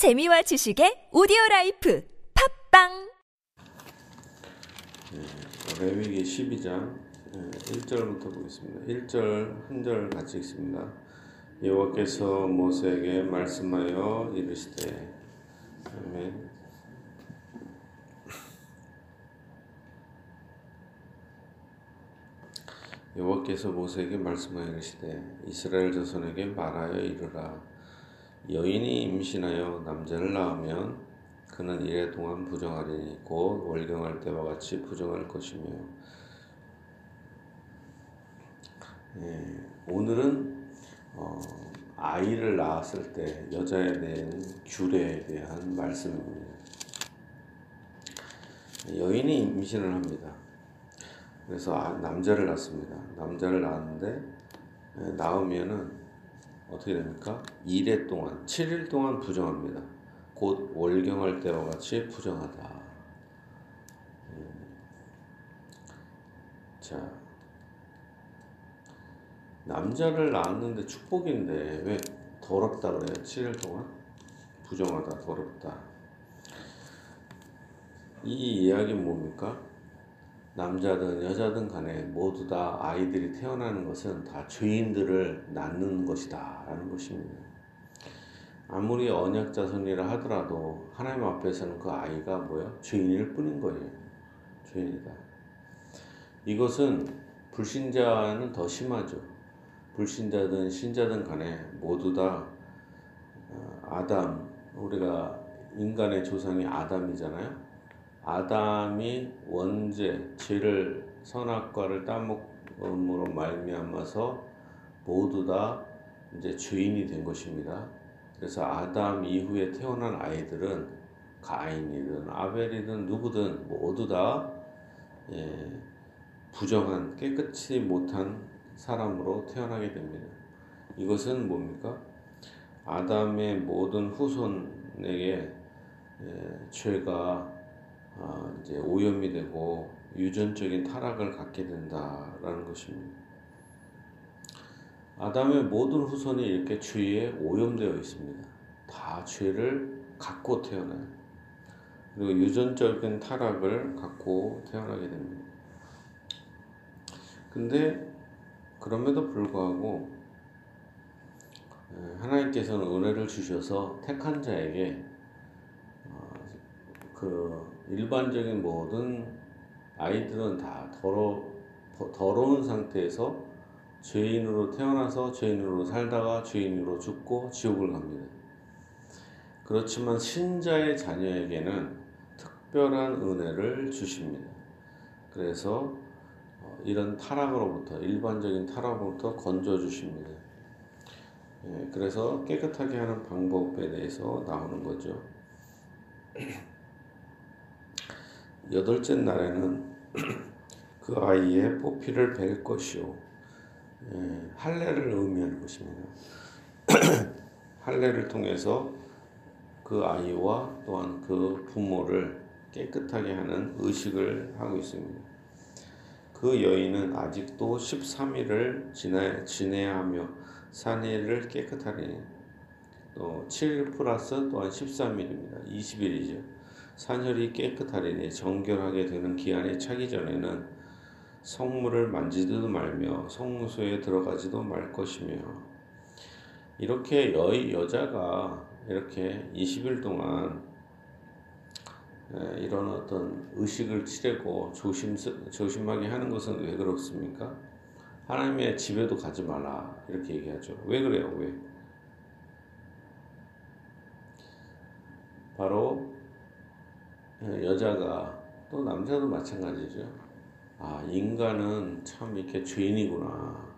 재미와 지식의 오디오 라이프 팟빵 레위기 12장 1절부터 보겠습니다. 1절 한 절 같이 읽습니다. 여호와께서 모세에게 말씀하여 이르시되 아멘. 여호와께서 모세에게 말씀하여 이르시되 이스라엘 자손에게 말하여 이르라 여인이 임신하여 남자를 낳으면 그는 이래 동안 부정하리니 곧 월경할 때와 같이 부정할 것이며 예, 오늘은 어, 아이를 낳았을 때 여자에 대한 규례에 대한 말씀입니다. 여인이 임신을 합니다. 그래서 아, 남자를 낳습니다. 남자를 낳았는데 예, 낳으면은 어떻게 됩니까? 2일 동안 7일 동안 부정합니다. 곧 월경할 때와 같이 부정하다. 음. 자, 남자를 낳았는데 축복인데 왜 더럽다 그래요? 7일 동안 부정하다, 더럽다. 이 이야기는 뭡니까? 남자든 여자든 간에 모두 다 아이들이 태어나는 것은 다 죄인들을 낳는 것이다 라는 것입니다. 아무리 언약 자손이라 하더라도 하나님 앞에서는 그 아이가 뭐야? 죄인일 뿐인 거예요. 죄인이다. 이것은 불신자는 더 심하죠. 불신자든 신자든 간에 모두 다 어, 아담, 우리가 인간의 조상이 아담이잖아요. 아담이 원죄, 죄를 선악과를 따먹음으로 말미암아서 모두 다 이제 죄인이 된 것입니다. 그래서 아담 이후에 태어난 아이들은 가인이든 아벨이든 누구든 모두 다 예, 부정한 깨끗이 못한 사람으로 태어나게 됩니다. 이것은 뭡니까? 아담의 모든 후손에게 예, 죄가 아, 이제 오염이 되고 유전적인 타락을 갖게 된다라는 것입니다. 아담의 모든 후손이 이렇게 죄에 오염되어 있습니다. 다 죄를 갖고 태어나요. 그리고 유전적인 타락을 갖고 태어나게 됩니다. 근데 그럼에도 불구하고 하나님께서는 은혜를 주셔서 택한 자에게 어, 그 일반적인 모든 아이들은 다 더러, 더러운 상태에서 죄인으로 태어나서 죄인으로 살다가 죄인으로 죽고 지옥을 갑니다. 그렇지만 신자의 자녀에게는 특별한 은혜를 주십니다. 그래서 어, 이런 타락으로부터 일반적인 타락으로부터 건져 주십니다. 예, 그래서 깨끗하게 하는 방법에 대해서 나오는 거죠. 여덟째 날에는 그 아이의 포피를 벨 것이요 예, 할례를 의미하는 것입니다. 할례를 통해서 그 아이와 또한 그 부모를 깨끗하게 하는 의식을 하고 있습니다. 그 여인은 아직도 13일을 지내, 지내야 하며 사내를 깨끗하리니 또7 플러스 또한 13일입니다. 20일이죠. 산혈이 깨끗하리니 정결하게 되는 기한이 차기 전에는 성물을 만지지도 말며 성무소에 들어가지도 말 것이며 이렇게 여, 여자가 이렇게 20일 동안 이런 어떤 의식을 치르고 조심, 조심하게 하는 것은 왜 그렇습니까? 하나님의 집에도 가지 말라 이렇게 얘기하죠. 왜 그래요? 왜? 바로 여자가 또 남자도 마찬가지죠. 아, 인간은 참 이렇게 죄인이구나.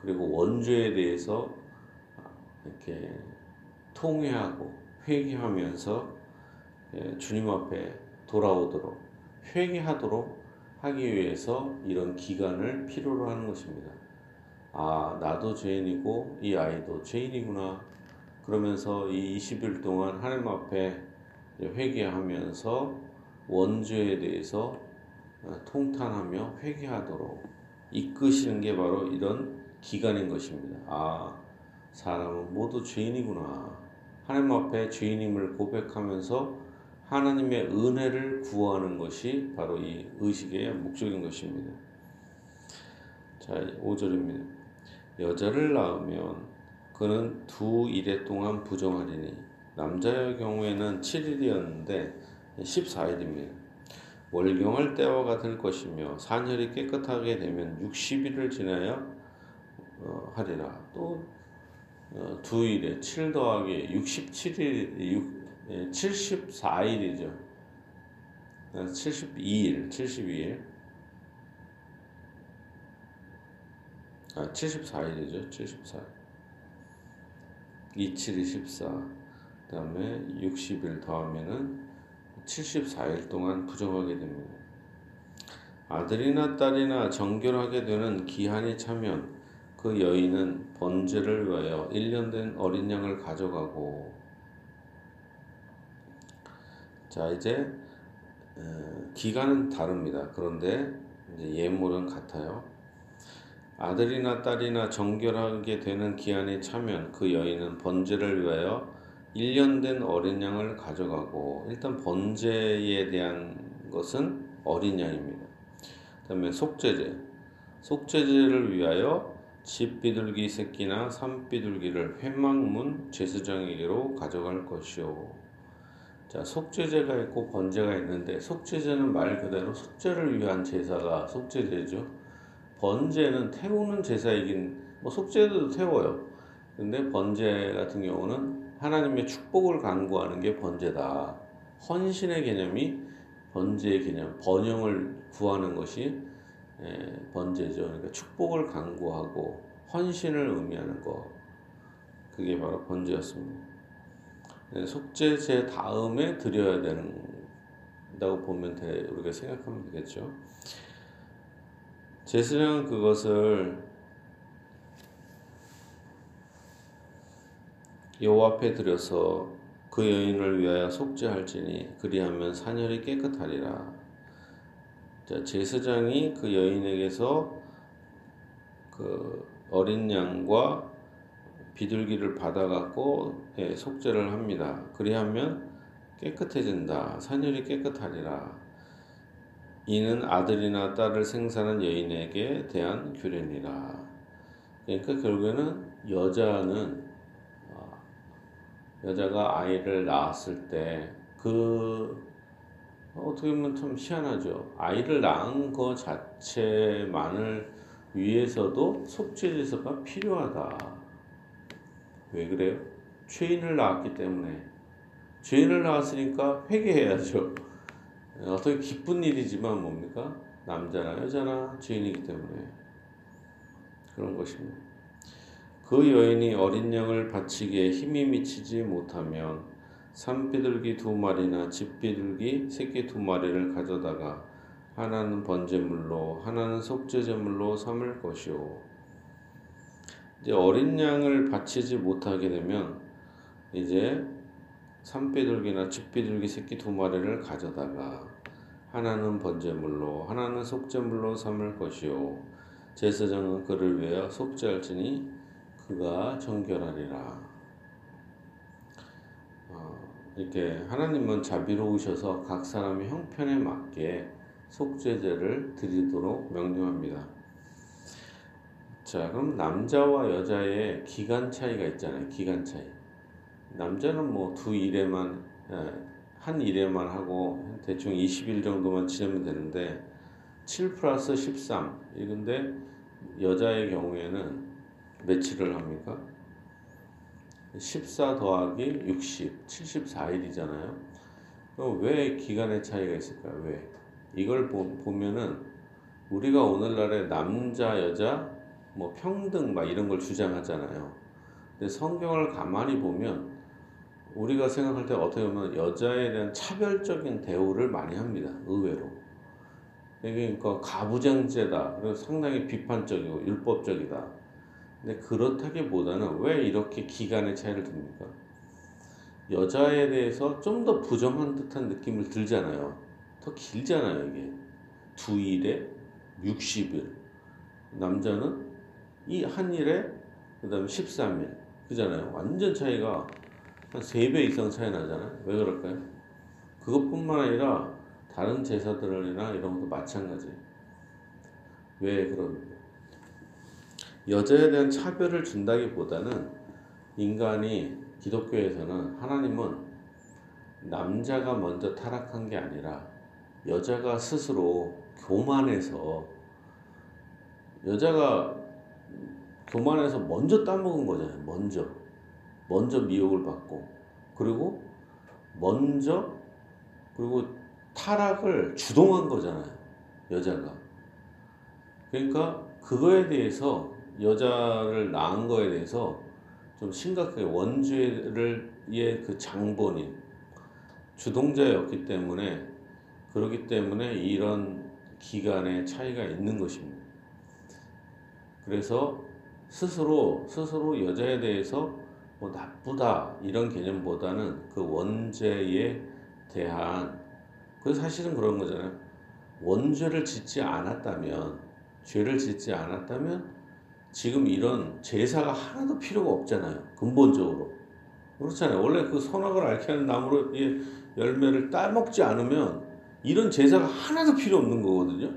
그리고 원죄에 대해서 이렇게 통회하고 회개하면서 예, 주님 앞에 돌아오도록 회개하도록 하기 위해서 이런 기간을 필요로 하는 것입니다. 아, 나도 죄인이고 이 아이도 죄인이구나. 그러면서 이 20일 동안 하나님 앞에 회개하면서 원죄에 대해서 어, 통탄하며 회개하도록 이끄시는 게 바로 이런 기간인 것입니다. 아, 사람은 모두 죄인이구나. 하나님 앞에 죄인임을 고백하면서 하나님의 은혜를 구하는 것이 바로 이 의식의 목적인 것입니다. 자, 5절입니다. 여자를 낳으면 그는 두 일해 동안 부정하리니 남자의 경우에는 7일이었는데 14일입니다. 월경할 때와 같을 것이며 산혈이 깨끗하게 되면 60일을 지나야 어, 하리라. 또 어, 두 일에 7 더하기 67일 6, 74일이죠. 72일, 72일. 아, 74일이죠. 74. 27이 14. 그 다음에 60일 더하면은 74일 동안 부정하게 됩니다. 아들이나 딸이나 정결하게 되는 기한이 차면 그 여인은 번제를 위하여 1년 된 어린 양을 가져가고 자 이제 기간은 다릅니다. 그런데 예물은 같아요. 아들이나 딸이나 정결하게 되는 기한이 차면 그 여인은 번제를 위하여 1년 된 어린 양을 가져가고 일단 번제에 대한 것은 어린 양입니다. 그다음에 속죄제. 속죄제를 위하여 집비둘기 새끼나 산비둘기를 회막문 제사장에게로 가져갈 것이요. 자, 속죄제가 있고 번제가 있는데 속죄제는 말 그대로 속죄를 위한 제사가 속죄제죠. 번제는 태우는 제사이긴 뭐 속죄도 태워요. 근데 번제 같은 경우는 하나님의 축복을 간구하는 게 번제다. 헌신의 개념이 번제의 개념, 번영을 구하는 것이 예, 번제죠. 그러니까 축복을 강구하고 헌신을 의미하는 거. 그게 바로 번제였습니다. 네, 속죄 제 다음에 드려야 된다고 보면 돼, 우리가 생각하면 되겠죠. 제사장은 그것을 여호와 앞에 드려서 그 여인을 위하여 속죄할지니 그리하면 사녀이 깨끗하리라. 자, 제사장이 그 여인에게서 그 어린 양과 비둘기를 받아갖고 예, 속죄를 합니다. 그리하면 깨끗해진다. 사녀이 깨끗하리라. 이는 아들이나 딸을 생산한 여인에게 대한 규례니라. 그러니까 결국에는 여자는 어, 여자가 아이를 낳았을 때 그 어떻게 보면 참 희한하죠. 아이를 낳은 것 자체만을 위해서도 속죄제사가 필요하다. 왜 그래요? 죄인을 낳았기 때문에. 죄인을 낳았으니까 회개해야죠. 어떻게 기쁜 일이지만 뭡니까? 남자나 여자나 죄인이기 때문에. 그런 것입니다. 그 여인이 어린 양을 바치기에 힘이 미치지 못하면 산비둘기 두 마리나 집비둘기 새끼 두 마리를 가져다가 하나는 번제물로 하나는 속죄제물로 삼을 것이요. 이제 어린 양을 바치지 못하게 되면 이제 산비둘기나 집비둘기 새끼 두 마리를 가져다가 하나는 번제물로 하나는 속죄물로 삼을 것이요. 제사장은 그를 위하여 속죄할지니 그가 정결하리라. 이렇게 하나님은 자비로우셔서 각 사람의 형편에 맞게 속죄제를 드리도록 명령합니다. 자, 그럼 남자와 여자의 기간 차이가 있잖아요. 기간 차이. 남자는 뭐 두 일에만 한 일에만 하고 대충 20일 정도만 지내면 되는데 7 플러스 13 이건데 여자의 경우에는 며칠을 합니까? 14 더하기 60, 74일이잖아요. 그럼 왜 기간의 차이가 있을까요? 왜? 이걸 보, 면은 우리가 오늘날에 남자, 여자, 뭐 평등 막 이런 걸 주장하잖아요. 근데 성경을 가만히 보면 우리가 생각할 때 어떻게 보면 여자에 대한 차별적인 대우를 많이 합니다. 의외로. 그러니까 가부장제다. 그래서 상당히 비판적이고 율법적이다. 근데 그렇다기보다는 왜 이렇게 기간의 차이를 둡니까? 여자에 대해서 좀 더 부정한 듯한 느낌을 들잖아요. 더 길잖아요, 이게. 두 일에 60일. 남자는 이 한 일에 그 다음에 13일. 그잖아요. 완전 차이가 한 3배 이상 차이 나잖아요. 왜 그럴까요? 그것뿐만 아니라 다른 제사들이나 이런 것도 마찬가지예요. 왜 그런 여자에 대한 차별을 준다기보다는 인간이 기독교에서는 하나님은 남자가 먼저 타락한 게 아니라 여자가 스스로 교만해서 여자가 교만해서 먼저 따먹은 거잖아요. 먼저. 먼저 미혹을 받고 그리고 먼저 그리고 타락을 주동한 거잖아요. 여자가. 그러니까 그거에 대해서 여자를 낳은 거에 대해서 좀 심각하게 원죄를의 그 장본인 주동자였기 때문에 그렇기 때문에 이런 기간의 차이가 있는 것입니다. 그래서 스스로 스스로 여자에 대해서 뭐 나쁘다 이런 개념보다는 그 원죄에 대한 그 사실은 그런 거잖아요. 원죄를 짓지 않았다면 죄를 짓지 않았다면 지금 이런 제사가 하나도 필요가 없잖아요. 근본적으로. 그렇잖아요. 원래 그 선악을 앓게 하는 나무로 열매를 따먹지 않으면 이런 제사가 하나도 필요 없는 거거든요.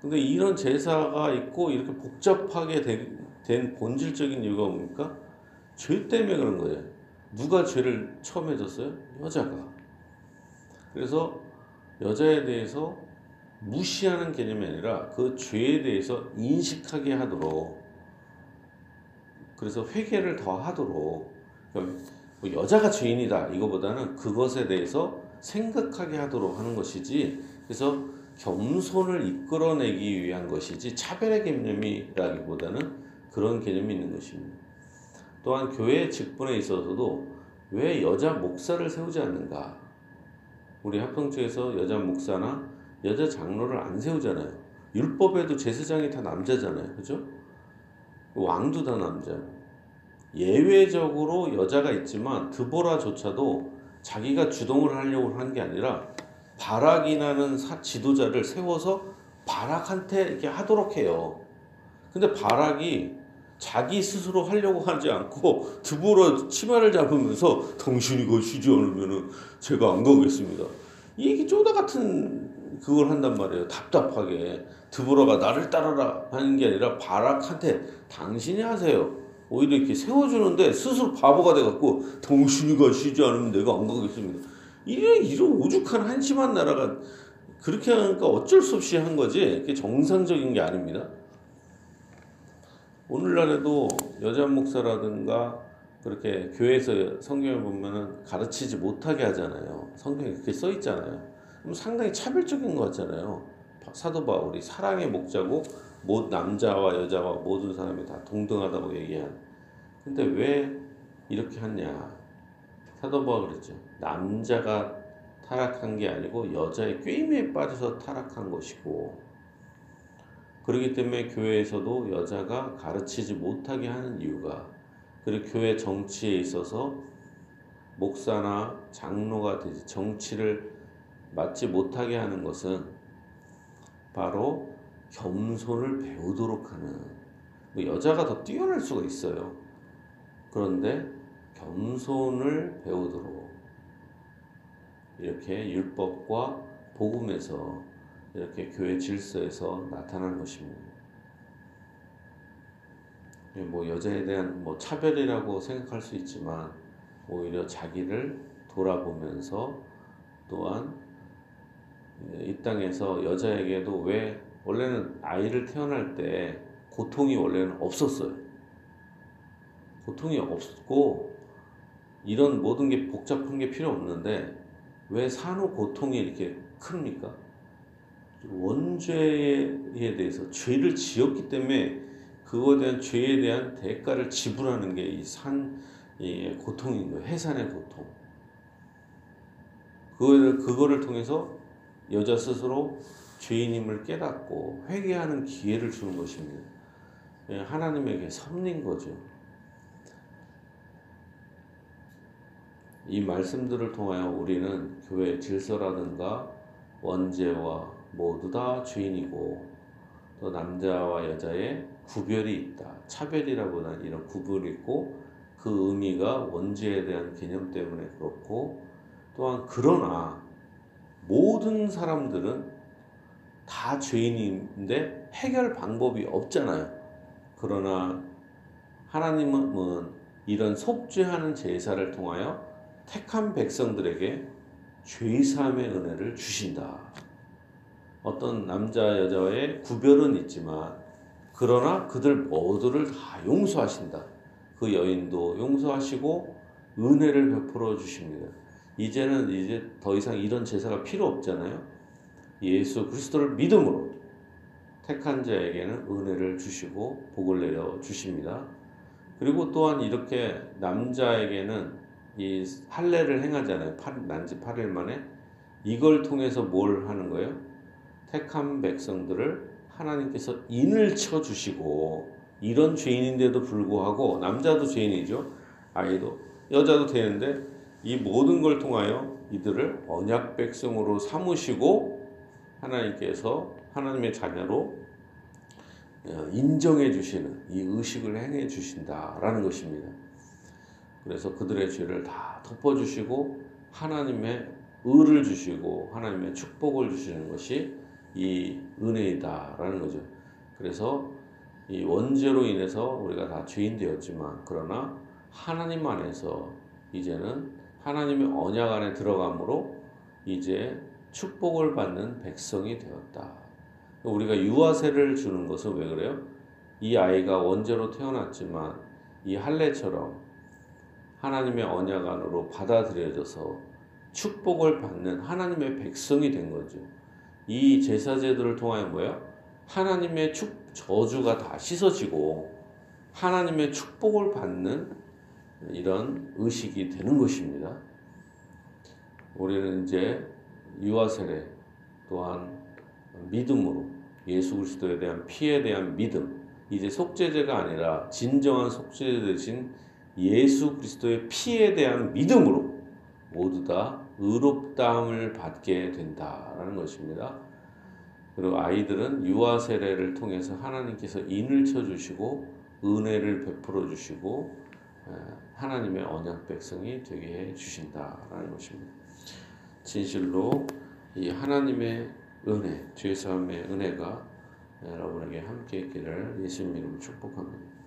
근데 이런 제사가 있고 이렇게 복잡하게 된, 된 본질적인 이유가 뭡니까? 죄 때문에 그런 거예요. 누가 죄를 처음 해줬어요? 여자가. 그래서 여자에 대해서 무시하는 개념이 아니라 그 죄에 대해서 인식하게 하도록 그래서 회개를 더 하도록 그러니까 뭐 여자가 죄인이다 이거보다는 그것에 대해서 생각하게 하도록 하는 것이지 그래서 겸손을 이끌어내기 위한 것이지 차별의 개념이라기보다는 그런 개념이 있는 것입니다. 또한 교회 직분에 있어서도 왜 여자 목사를 세우지 않는가? 우리 합성처에서 여자 목사나 여자 장로를 안 세우잖아요. 율법에도 제사장이 다 남자잖아요. 그죠? 왕도 다 남자. 예외적으로 여자가 있지만 드보라조차도 자기가 주동을 하려고 한게 아니라 바락이 나는 사, 지도자를 세워서 바락한테 이렇게 하도록 해요. 근데 바락이 자기 스스로 하려고 하지 않고 드보라 치마를 잡으면서 당신이 그거 쉬지 않으면 제가 안 가겠습니다. 이게 쪼다 같은 그걸 한단 말이에요. 답답하게. 드보라가 나를 따라라 하는 게 아니라 바락한테 당신이 하세요. 오히려 이렇게 세워주는데 스스로 바보가 돼갖고 당신이 가시지 않으면 내가 안 가겠습니다. 이런, 이런 오죽한 한심한 나라가 그렇게 하니까 어쩔 수 없이 한 거지. 그게 정상적인 게 아닙니다. 오늘날에도 여자 목사라든가 그렇게 교회에서 성경을 보면은 가르치지 못하게 하잖아요. 성경에 그렇게 써 있잖아요. 상당히 차별적인 것 같잖아요. 사도 바울이 사랑의 목자고 모 남자와 여자와 모든 사람이 다 동등하다고 얘기한. 근데 왜 이렇게 하냐? 사도 바울 그랬죠. 남자가 타락한 게 아니고 여자의 꾀임에 빠져서 타락한 것이고 그렇기 때문에 교회에서도 여자가 가르치지 못하게 하는 이유가 그리고 교회 정치에 있어서 목사나 장로가 되지 정치를 맡지 못하게 하는 것은 바로 겸손을 배우도록 하는 뭐 여자가 더 뛰어날 수가 있어요. 그런데 겸손을 배우도록 이렇게 율법과 복음에서 이렇게 교회 질서에서 나타난 것입니다. 뭐 여자에 대한 뭐 차별이라고 생각할 수 있지만 오히려 자기를 돌아보면서 또한 이 땅에서 여자에게도 왜 원래는 아이를 태어날 때 고통이 원래는 없었어요. 고통이 없고 이런 모든 게 복잡한 게 필요 없는데 왜 산후 고통이 이렇게 큽니까? 원죄에 대해서 죄를 지었기 때문에 그거에 대한 죄에 대한 대가를 지불하는 게 이 산, 이 고통인 거예요. 해산의 고통. 그거를, 그거를 통해서 여자 스스로 죄인임을 깨닫고 회개하는 기회를 주는 것입니다. 예, 하나님에게 섬린 거죠. 이 말씀들을 통하여 우리는 교회 질서라든가 원죄와 모두 다 죄인이고 또 남자와 여자의 구별이 있다. 차별이라고는 이런 구별이 있고 그 의미가 원죄에 대한 개념 때문에 그렇고 또한 그러나 모든 사람들은 다 죄인인데 해결 방법이 없잖아요. 그러나 하나님은 이런 속죄하는 제사를 통하여 택한 백성들에게 죄사함의 은혜를 주신다. 어떤 남자 여자의 구별은 있지만 그러나 그들 모두를 다 용서하신다. 그 여인도 용서하시고 은혜를 베풀어 주십니다. 이제는 이제 더 이상 이런 제사가 필요 없잖아요. 예수 그리스도를 믿음으로 택한 자에게는 은혜를 주시고 복을 내려 주십니다. 그리고 또한 이렇게 남자에게는 이 할례를 행하잖아요. 난지 8일 만에 이걸 통해서 뭘 하는 거예요? 택한 백성들을 하나님께서 인을 쳐 주시고 이런 죄인인데도 불구하고 남자도 죄인이죠. 아이도 여자도 되는데 이 모든 걸 통하여 이들을 언약 백성으로 삼으시고 하나님께서 하나님의 자녀로 어, 인정해 주시는 이 의식을 행해 주신다라는 것입니다. 그래서 그들의 죄를 다 덮어 주시고 하나님의 의를 주시고 하나님의 축복을 주시는 것이 이 은혜이다라는 거죠. 그래서 이 원죄로 인해서 우리가 다 죄인 되었지만 그러나 하나님 안에서 이제는 하나님의 언약 안에 들어감으로 이제 축복을 받는 백성이 되었다. 우리가 유아세를 주는 것은 왜 그래요? 이 아이가 원죄로 태어났지만 이 할례처럼 하나님의 언약 안으로 받아들여져서 축복을 받는 하나님의 백성이 된 거죠. 이 제사 제도를 통하여 뭐예요? 하나님의 축, 저주가 다 씻어지고 하나님의 축복을 받는 이런 의식이 되는 것입니다. 우리는 이제 유아 세례 또한 믿음으로 예수 그리스도에 대한 피에 대한 믿음 이제 속죄제가 아니라 진정한 속죄제 대신 예수 그리스도의 피에 대한 믿음으로 모두 다 의롭다함을 받게 된다라는 것입니다. 그리고 아이들은 유아 세례를 통해서 하나님께서 인을 쳐 주시고 은혜를 베풀어 주시고 하나님의 언약 백성이 되게 해 주신다라는 것입니다. 진실로 이 하나님의 은혜, 죄 사함의 은혜가 여러분에게 함께 있기를 예수님 이름으로 축복합니다.